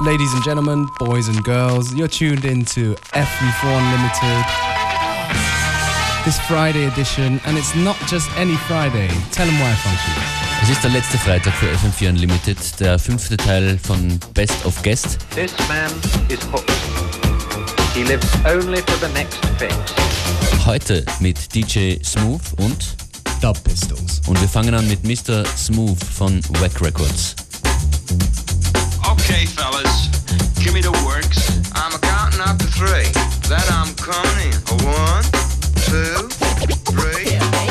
Ladies and gentlemen, boys and girls, you're tuned into FM4 Unlimited. This Friday edition, and it's not just any Friday. Tell them why, Funky. Es ist der letzte Freitag für FM4 Unlimited, der fünfte Teil von Best of Guest. This man is hooked. He lives only for the next fix. Heute mit DJ Smooth und Dub Pistols. Und wir fangen an mit Mr. Smooth von Wack Records. Okay, fellas, give me the works. I'm counting up to three. That I'm coming one, two, three.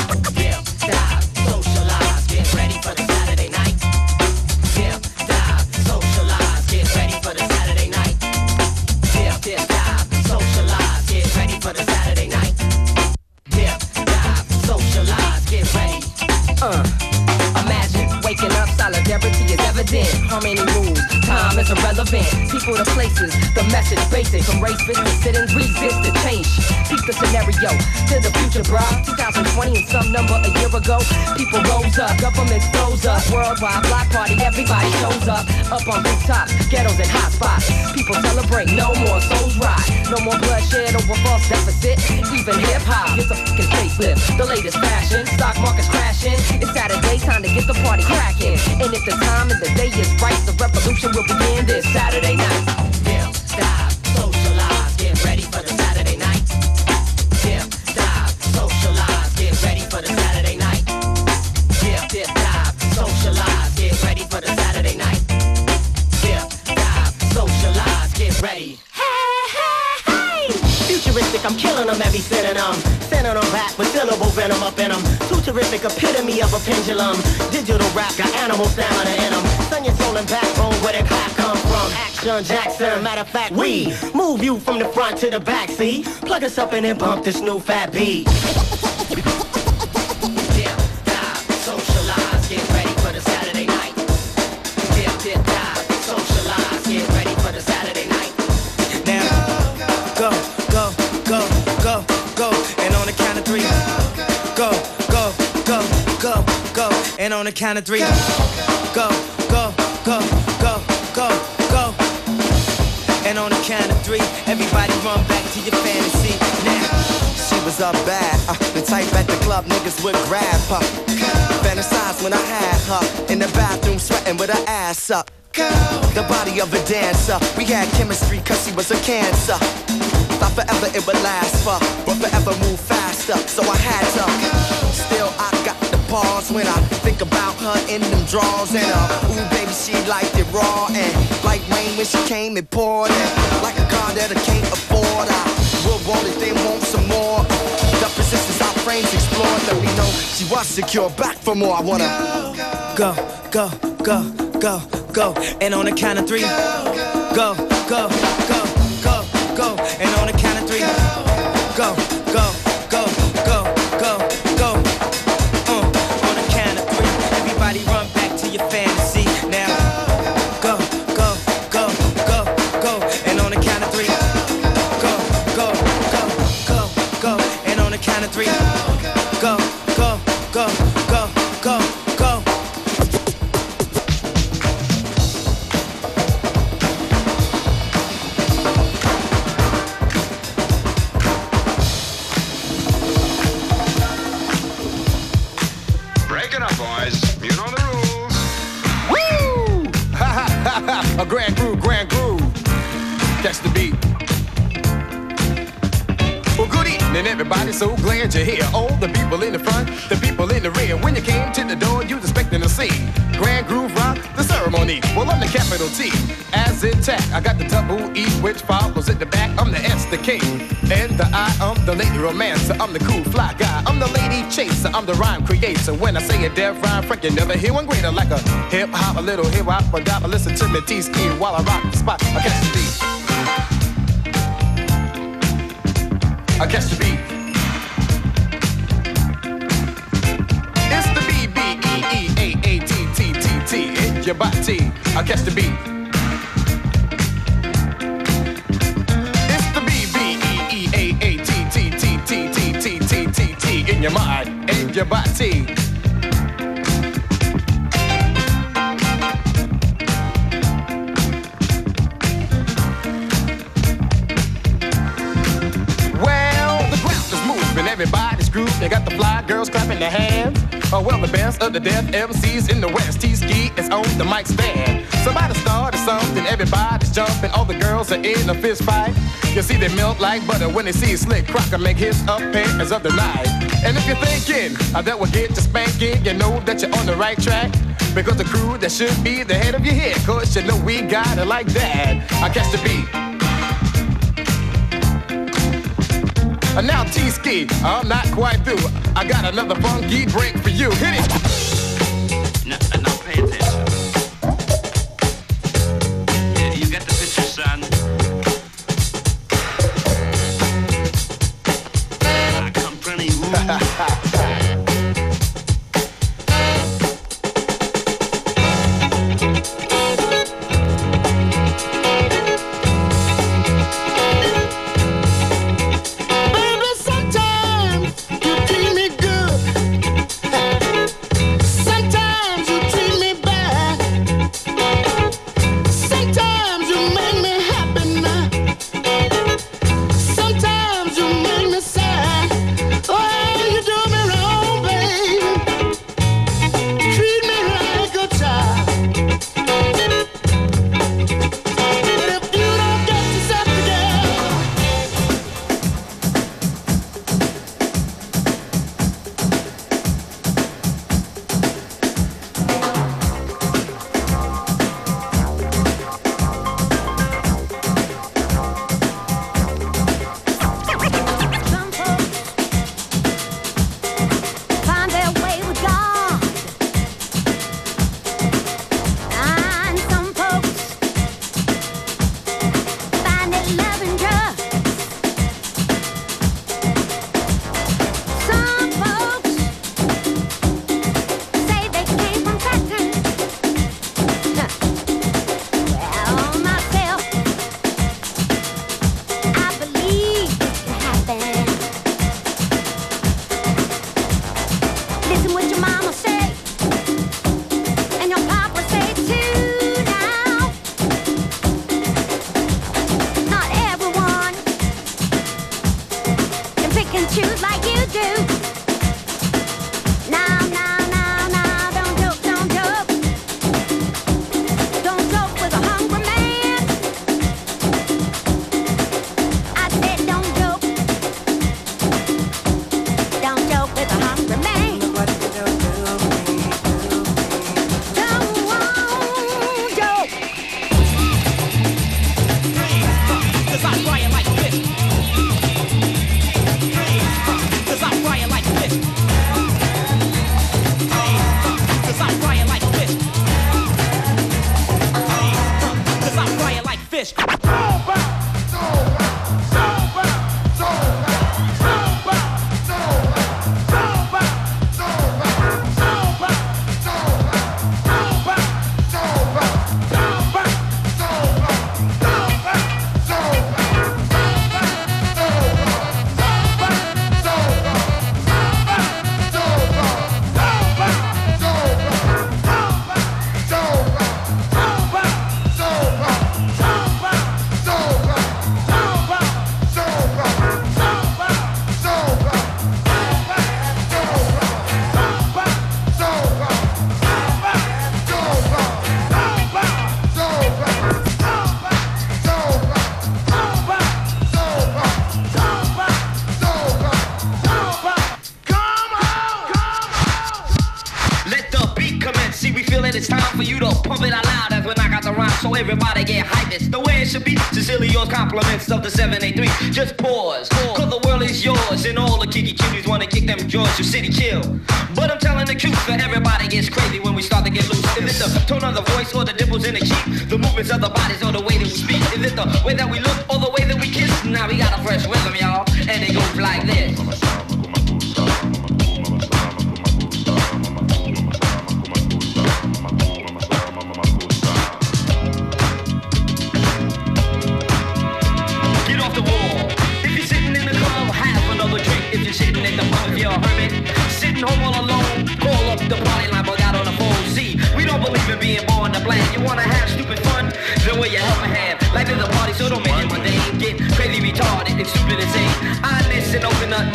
Is irrelevant. People to places, the message basic. From race, business, sit-ins, resist the change. Peep the scenario to the future, bro. 2020 and some number a year ago. People rose up, government throws up. Worldwide block party, everybody shows up. Up on rooftops, ghettos and hot spots. People celebrate, no more souls rot. No more bloodshed over false deficit. Even hip hop gets a fucking facelift. The latest fashion, stock market's crashing. It's Saturday, time to get the party cracking. And if the time and the day is right, the revolution will begin this Saturday night. Synonym. Sending them back with syllable venom up in them. Too terrific, epitome of a pendulum. Digital rap got animal stamina in them. Sun your soul and backbone, where the clap come from. Action Jackson, matter of fact, we move you from the front to the back, see? Plug us up and then bump this new fat beat. And on the count of three, go, go, go, go, go, go, go. and on the count of three, everybody run back to your fantasy now. She was up bad, uh, the type at the club niggas would grab her. Fantasize when I had her in the bathroom sweating with her ass up. The body of a dancer, we had chemistry cause she was a cancer. Thought forever it would last for, but forever move faster, so I had to. Pause when I think about her in them drawers and uh, ooh baby she liked it raw and like rain when she came and poured and like a car that I can't afford. I will want it, then want some more. The persistence our frames explored, let me know she was secure. Back for more, I wanna go, go, go, go, go, and on the count of three, go, go, go, go, go, and on the count of three, go, go, go, the lady romancer. I'm the cool fly guy. I'm the lady chaser. I'm the rhyme creator. When I say a dead rhyme, Frank, you never hear one greater. Like a hip hop, a little hip hop, a dapper. Listen to me, T ski while I rock the spot. I catch the beat. I catch the beat. It's the B B E E A A T T T T. It's your body. I catch the beat. They got the fly girls clapping their hands. Oh, well, the best of the deaf MCs in the West. T-Ski is on the mic stand. Somebody started something, everybody's jumping. All the girls are in a fist fight. You see, they melt like butter when they see Slick Crocker make his appearance of the night. And if you're thinking uh, that will get you spanking, you know that you're on the right track. Because the crew that should be the head of your head, cause you know we got it like that. I catch the beat. And now T-Ski, I'm not quite through. I got another funky break for you. Hit it. Now, now pay attention.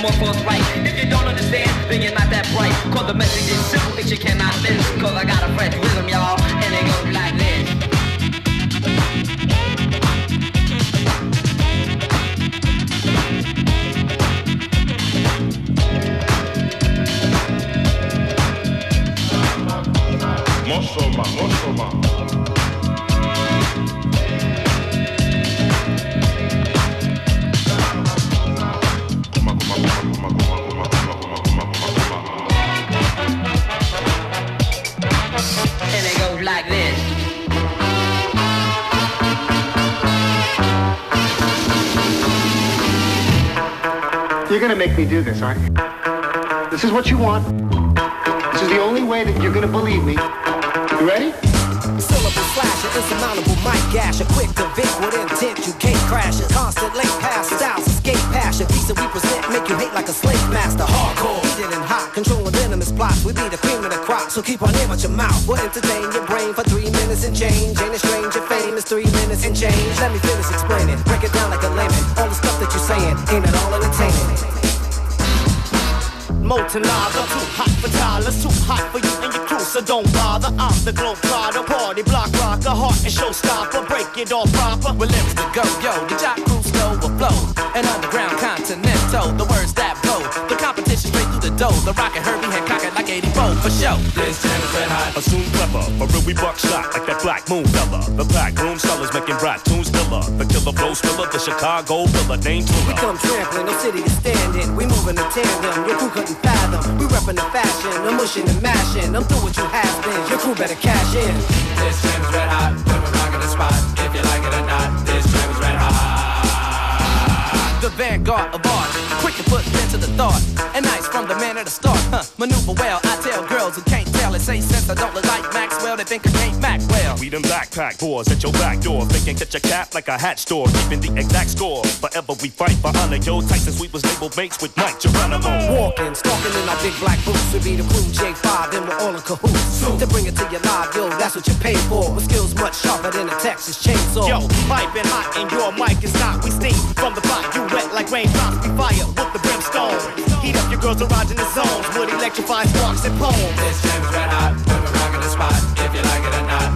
more forthright. If you don't understand, then you're not that bright. Cause the message is simple, it you cannot miss. Cause I got a friend. Make me do this, aren't? This is what you want. This is the only way that you're gonna believe me. You ready? Slash, an insurmountable mic a quick convict with intent, you can't crash it. Constant late pass, styles, escape passion, piece that we present, make you hate like a slave master. Hardcore, heated and hot, controlling venomous plots. We be the cream of the crop, so keep on in with your mouth. We'll entertain your brain for three minutes and change. Ain't it strange, your fame is three minutes and change. Let me finish explaining, break it down like a lemon. All the stuff that you're saying, ain't it all entertaining? Molten lava, too hot for dollars, too hot for you and your crew, so don't bother. I'm the globe plotter, party block rocker, heart and showstopper, break it all proper. Lyrics to go, yo, the jock crew slow will flow. An underground continental, the words that blow. The competition straight through the dough. The rocket Herbie Hancock it like 84 for show. This jam is red hot. Assume clever, but real we buckshot like that black moon fella. The black room sellers making rap tunes killer. The killer flow spiller, the Chicago filler, named We come trampling, no city is standing. We moving in tandem, your crew couldn't fathom. We reppin' the fashion, I'm mushing and mashing. I'm through what you have been, your crew better cash in. This jam is red hot. When we're rocking the spot, if you like it vanguard of art, quick to put pen to the thought, and nice from the man at the start. Huh. Maneuver well, I tell girls who can't tell. It say since I don't look like Maxwell, they think I can't well. We them backpack boys at your back door. They can catch a cap like a hat store. Keeping the exact score. Forever we fight for honor. Yo, Tyson Sweet was label mates with Mic Geronimo. Walking, stalking in our big black boots. We be the crew J5, and we're all in cahoots. To bring it to your live, yo, that's what you pay for. With skills much sharper than a Texas chainsaw. Yo, piping hot and your mic is not. We steam from the pot, you wet like raindrops. We fire with the brimstone. Heat up your girls around in the zones. Would electrify sparks and poems. This jam is red hot. We're rocking the spot, if you like it or not,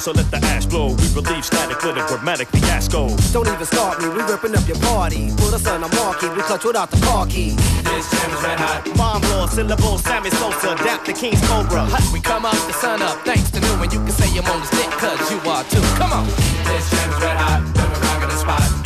jam is red hot. So let the ash blow. We relieve static with a grammatic fiasco. Don't even start me, we ripping up your party. Put us on a marquee, we clutch without the car key. This jam is red hot. Bomb law, syllables, Sammy Sosa, adapt the King's Cobra. Hot, we come up, the sun up, thanks to new, and you can say I'm on the stick, cause you are too. Come on. This jam is red hot. When we're rocking the spot,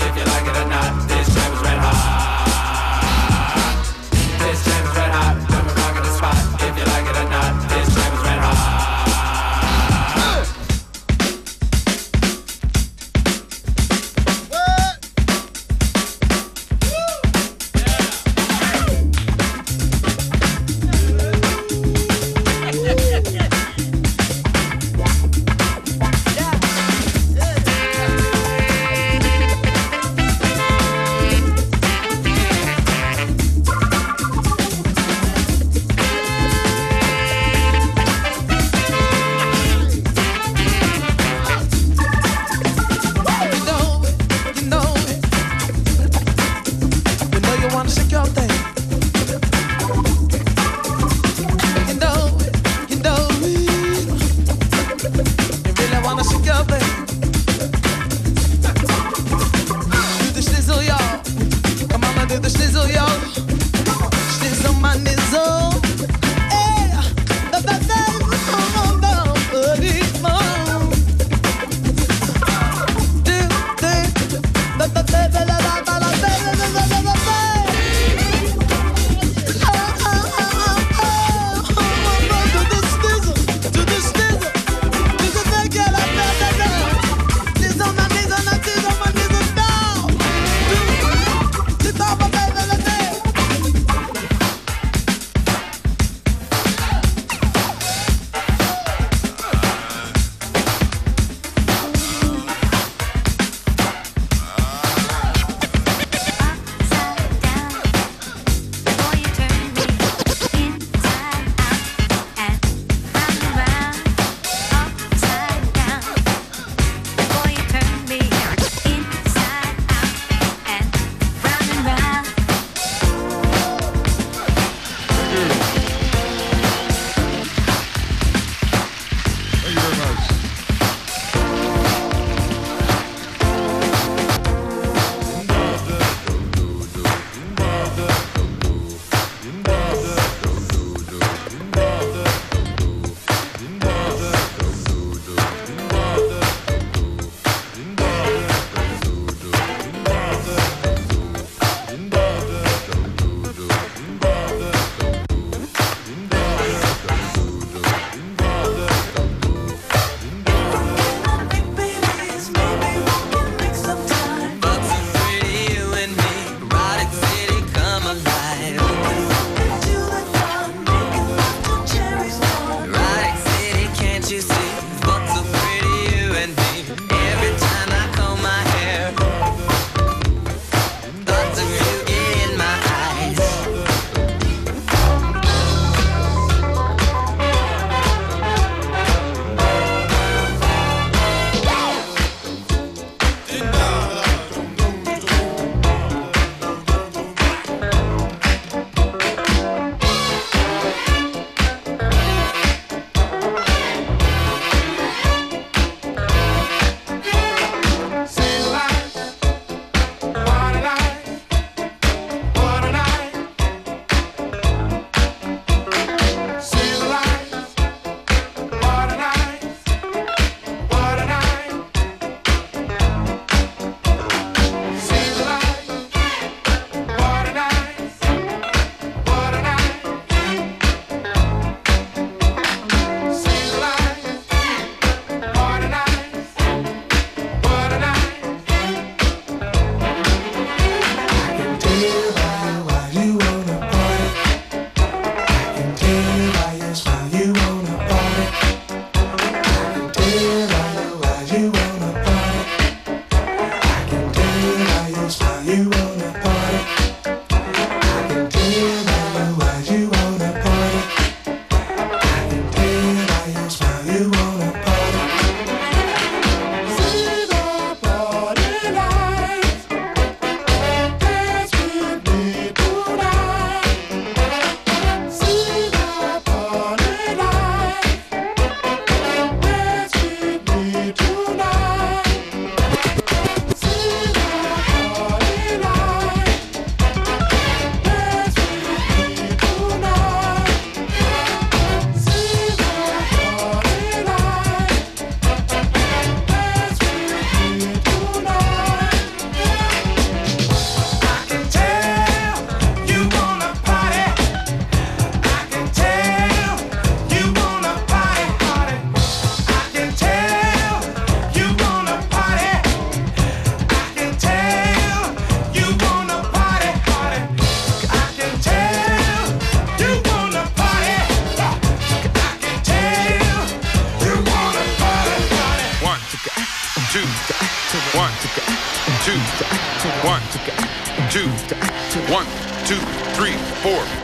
two, three, four.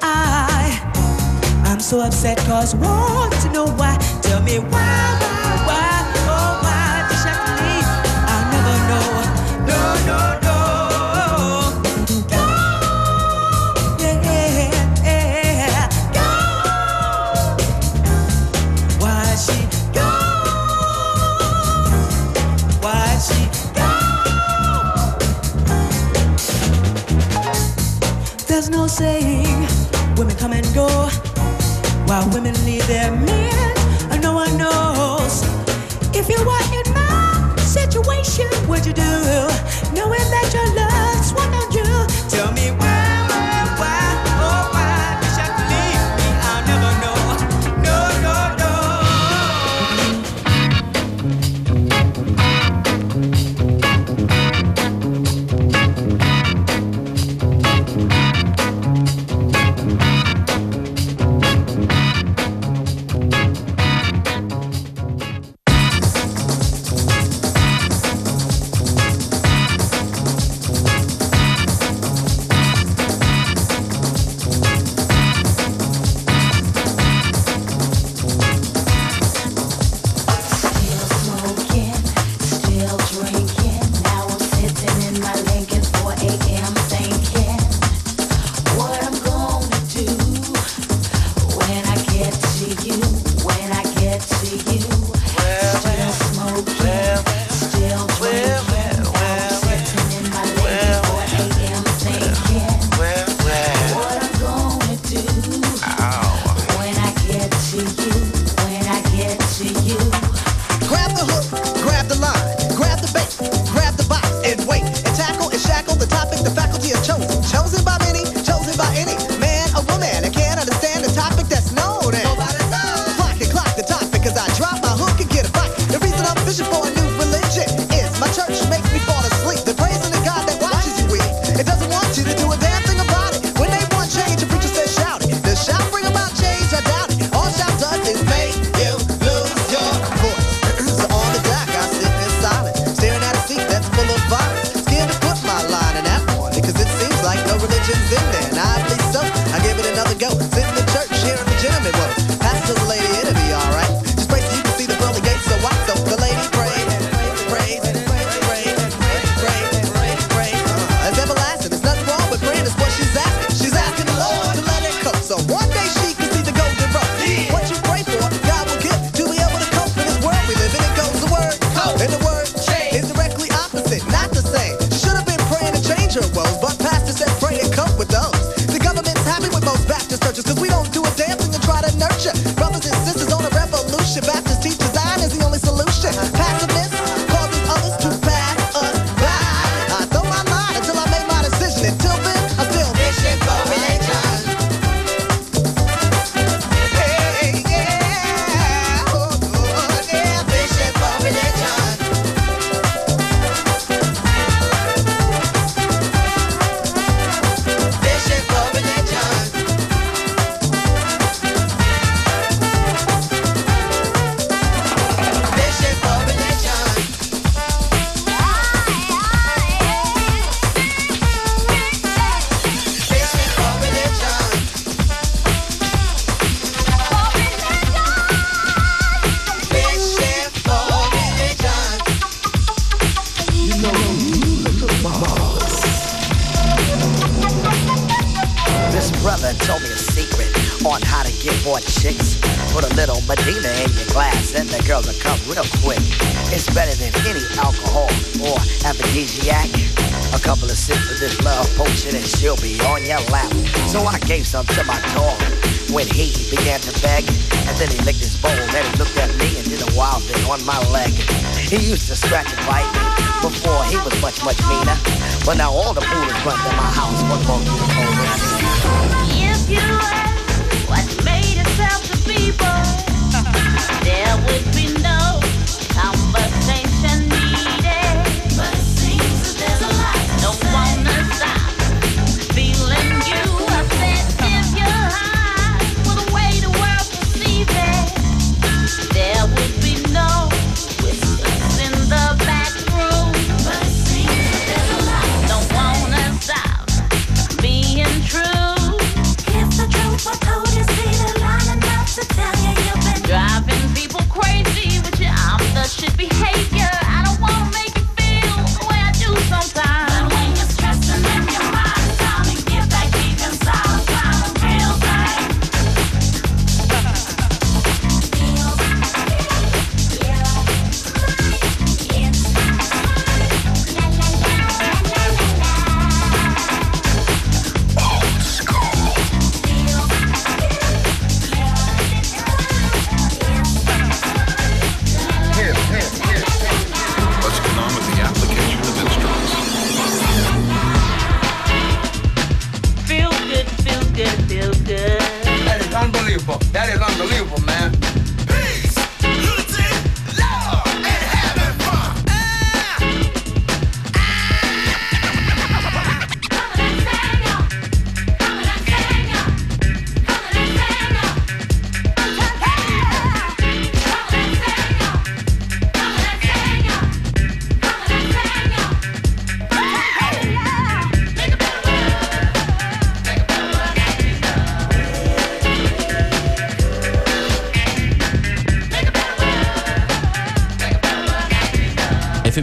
so upset cause want to know why. Tell me why, why, why, oh why did she? I never know. No, no, no. Yeah. Why she go? Why she go? There's no saying women come and go. Why women leave their men no one knows. If you were in my situation, would you do knowing that your love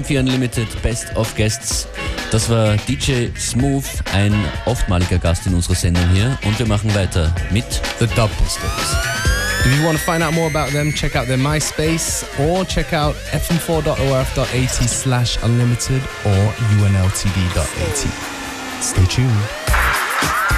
FM4 Unlimited Best of Guests. Das war DJ Smooth, ein oftmaliger Gast in unserer Sendung hier. Und wir machen weiter mit The Dub Pistols. If you want to find out more about them, check out their MySpace or check out fm4.orf.at slash unlimited or unltd.at. Stay tuned.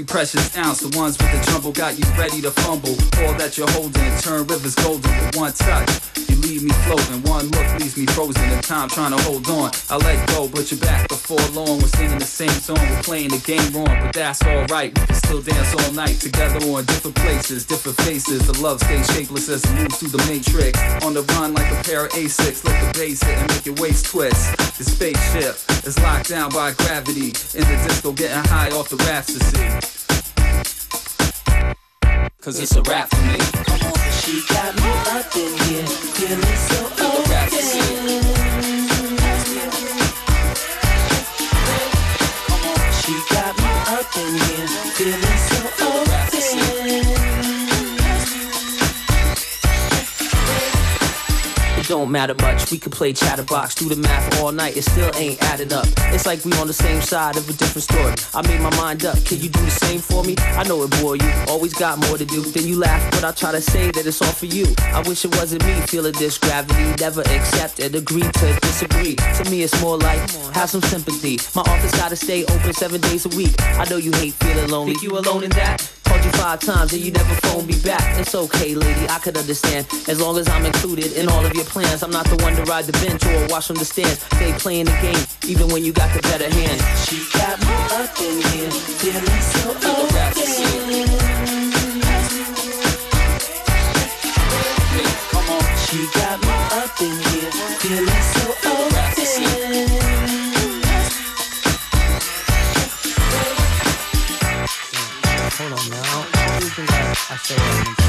Every precious ounce. The ones with the jumble got you ready to fumble. All that you're holding, turn rivers golden with one touch. You leave me floating, one look leaves me frozen. In time trying to hold on, I let go, but you're back before long. We're singing the same song, we're playing the game wrong, but that's alright. We can still dance all night together on different places, different faces. The love stays shapeless as it moves through the matrix. On the run like a pair of A6, let the bass hit and make your waist twist. The spaceship is locked down by gravity. In the disco, getting high off the rhapsody. Cause it's a rap for me. She got me up in here, feeling so open. Don't matter much. We could play chatterbox, do the math all night. It still ain't adding up. It's like we on the same side of a different story. I made my mind up. Can you do the same for me? I know it bore you. Always got more to do. Then you laugh, but I try to say that it's all for you. I wish it wasn't me feeling this gravity. Never accept and agree to disagree. To me, it's more like have some sympathy. My office gotta stay open seven days a week. I know you hate feeling lonely. Think you alone in that? Called you five times and you never phoned me back. It's okay, lady, I could understand. As long as I'm included in all of your plans. I'm not the one to ride the bench or watch from the stands. Stay playing the game, even when you got the better hand. She got me up in here, feeling so open. She got me up in here, feeling so open. I,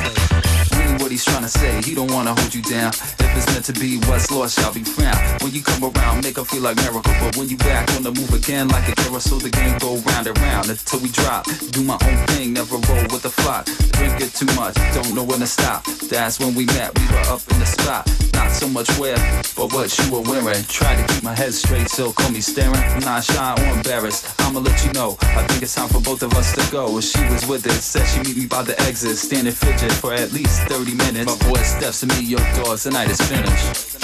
what he's trying to say, he don't wanna hold you down. If it's meant to be, what's lost shall be found. When you come around, make her feel like miracle. But when you back on the move again, like a carousel, the game go round and round until we drop. Do my own thing, never roll with the flock. Drink it too much, don't know when to stop. That's when we met, we were up in the spot. Not so much where, but what you were wearing. Try to keep my head straight, so call me staring. I'm not shy or embarrassed. I'ma let you know. I think it's time for both of us to go. She was with it, said she meet me by the exit. Standing fidget for at least 30 minutes. My boy steps to me, your doors, the night is finished.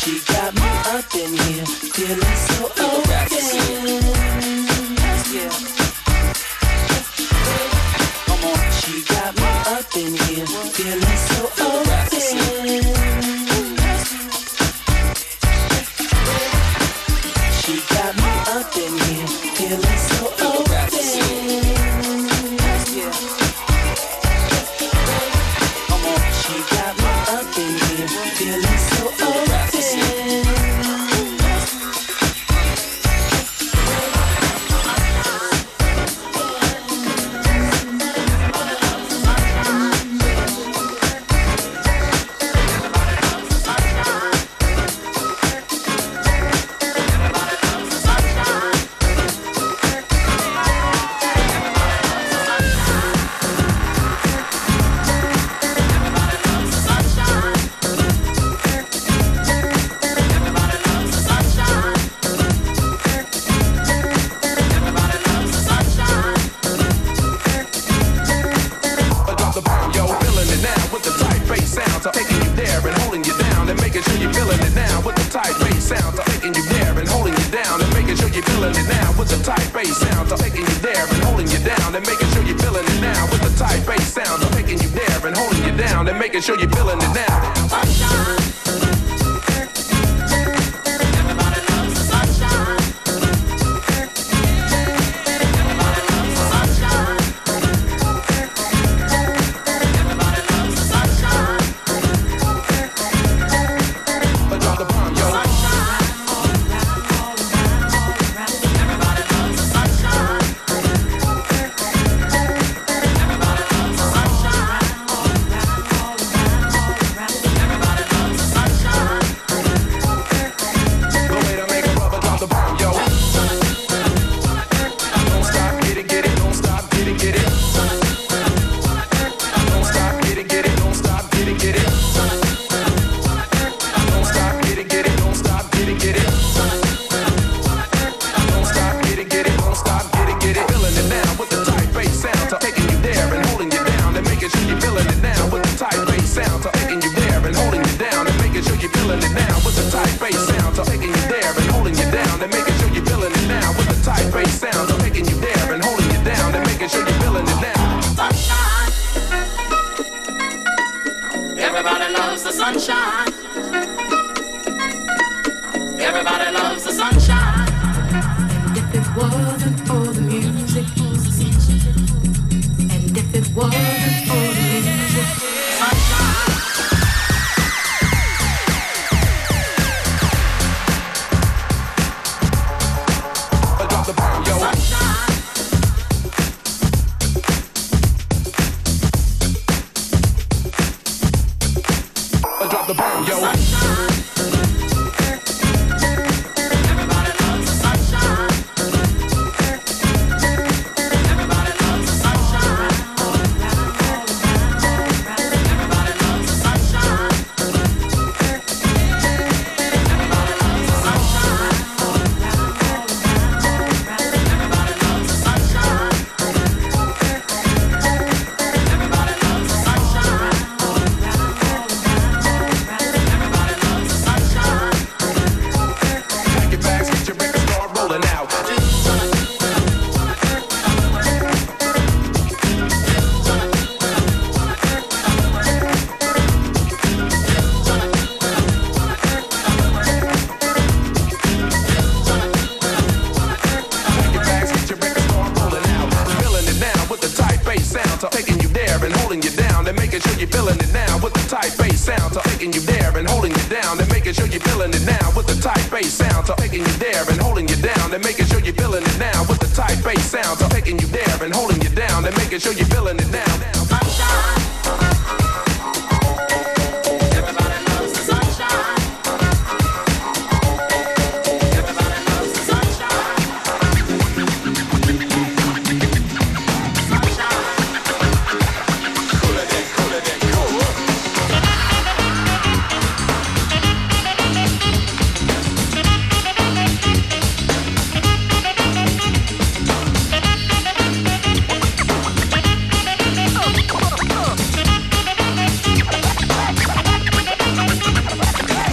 She got me up in here, feeling so open. Come Drop the bomb, yo.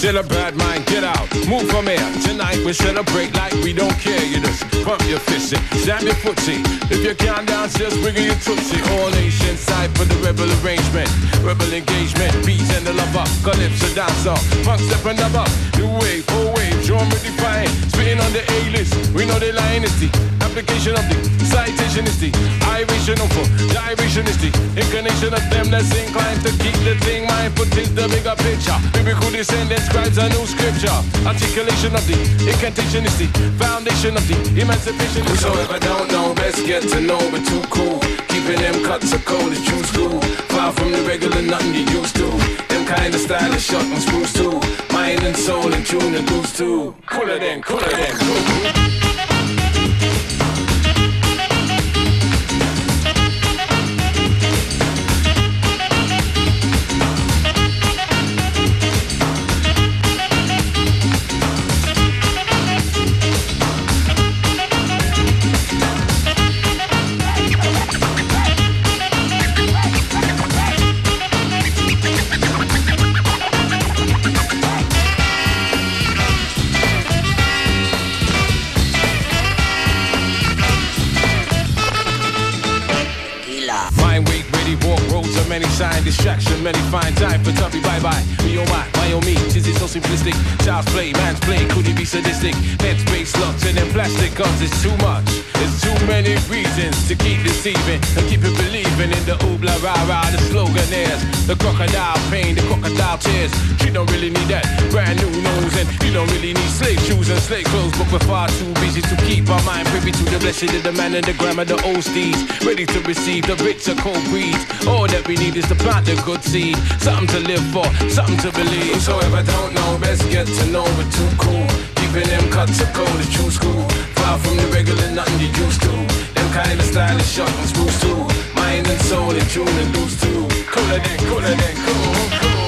Still a bad mind, get out, move from here. Tonight we celebrate like we don't care. You just pump your fist and stamp your footsie. If you can't dance, just wiggle your tootsie. All nation side for the rebel arrangement, rebel engagement, beats and the love up, calypso dancer, funk step up. New wave, full wave, genre define, spitting on the A-list. We know the line is the application of the citation is the iration of gyration is the incarnation of them that's inclined to keep the thing mindful, think the bigger picture. Biblical descendant scribes a new scripture. Articulation of the incantation is the foundation of the emancipation. Whosoever don't know, best get to know, but too cool. Keeping them cuts of cold is true school. Far from the regular, nothing you used to. Them kind of style is short and spruce too. Mind and soul and tune and loose too. Cooler than, cooler than, cool. Sign distraction, many find time for tubby bye bye. Me oh my, my oh me, it so simplistic? Child's play, man's play, could it be sadistic? Headspace locked them plastic guns, it's too much. It's too many reasons to keep deceiving and keep it believing in the oobla rah rah. The slogan is the crocodile pain, the crocodile tears. She don't really need that brand new nose, and you don't really need slave shoes and slave clothes, but we're far too busy to keep our mind privy to the blessed of the man and the grammar, the old steeds, ready to receive the richer cold breeds. All that we need is to plant the good seed, something to live for, something to believe. So if I don't know, best get to know, We're too cool. Keeping them cuts of gold, the true school. Far from the regular, nothing you used to. Them kind of style is short and spruce too. Mind and soul and tune and loose too. Cooler than, cooler than, cool, cool.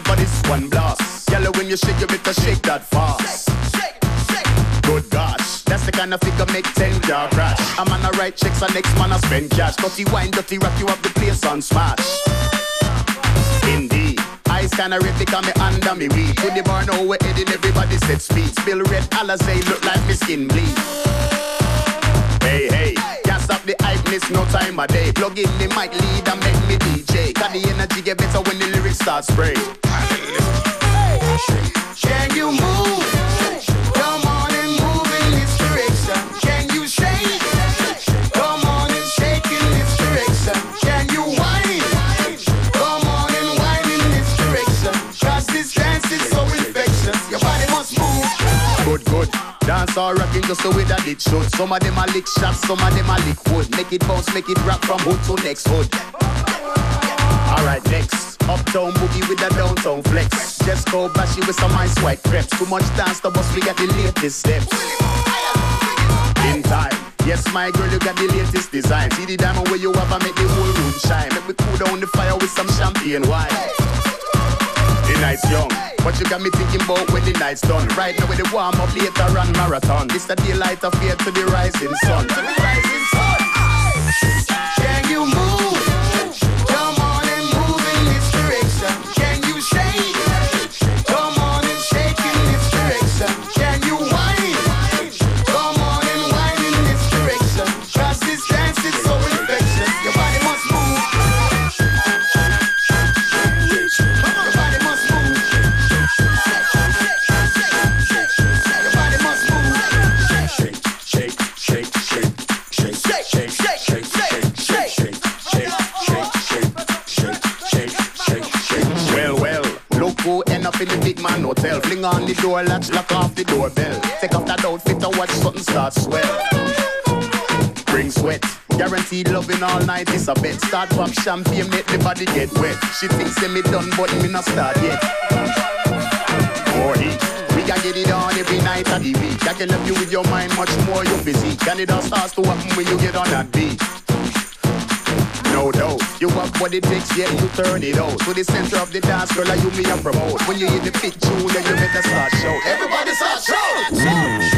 Full whenever this one blast. Yellow when you shake, you better shake that fast. shake shake Good gosh, that's the kind of figure make 10 car crash. I'm on the right checks and next man I spend cash. Dirty wine, dirty rock, you up the place on smash. Indeed. Eyes kinda red because me under me weed. To the bar now oh, we're heading, everybody set speed. Spill red Alizé, look like me skin bleed. Hey, hey, the hypeness, no time of day. Plug in the mic lead and make me DJ. Cause the energy get better when the lyrics start spray. Can you move? Dance all rocking just the way that it should. Some of them are lick shots, some of them are lick wood. Make it bounce, make it rock from hood to next hood. Alright, next. Uptown boogie with the downtown flex. Just go bashy with some ice white crepes. Too much dance to bust, we got the latest steps. In time. Yes, my girl, you got the latest design. See the diamond where you have, I make the whole room shine. Make me cool down the fire with some champagne wine. Young, but you got me thinking about when the night's done. Right now with the warm up later run marathon. It's the daylight of fear to the rising sun. To the rising sun. Can you move? On the door latch, lock off the doorbell. Take off that outfit and watch something start swell. Bring sweat. Guaranteed loving all night is a bet. Start pop champagne, make the body get wet. She thinks say me done, but me not start yet. More heat. We can get it on every night of the week. I can love you with your mind much more your physique. And it all starts to happen when you get on that beat. No doubt, you have what it takes, yeah, you turn it out. To the center of the dance, girl, you me a promote. When you hear the big tune, then you better start shout. Everybody start shout. Can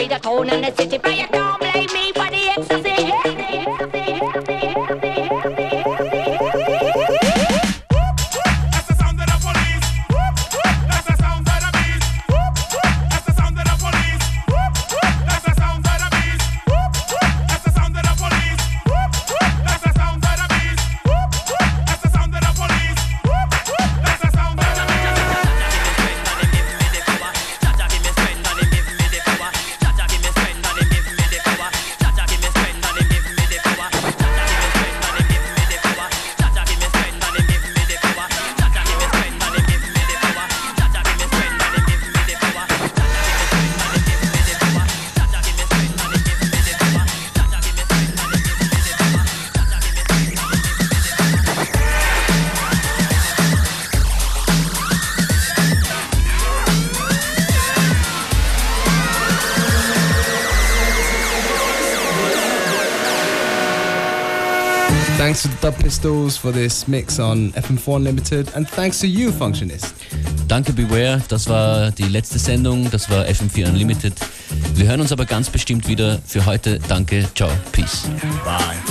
street, at home, in the city. But you don't blame me Pistols for this mix on FM4 Unlimited and thanks to you, Functionist. Danke Beware, das war die letzte Sendung, das war FM4 Unlimited. Wir hören uns aber ganz bestimmt wieder für heute. Danke, ciao, peace. Bye.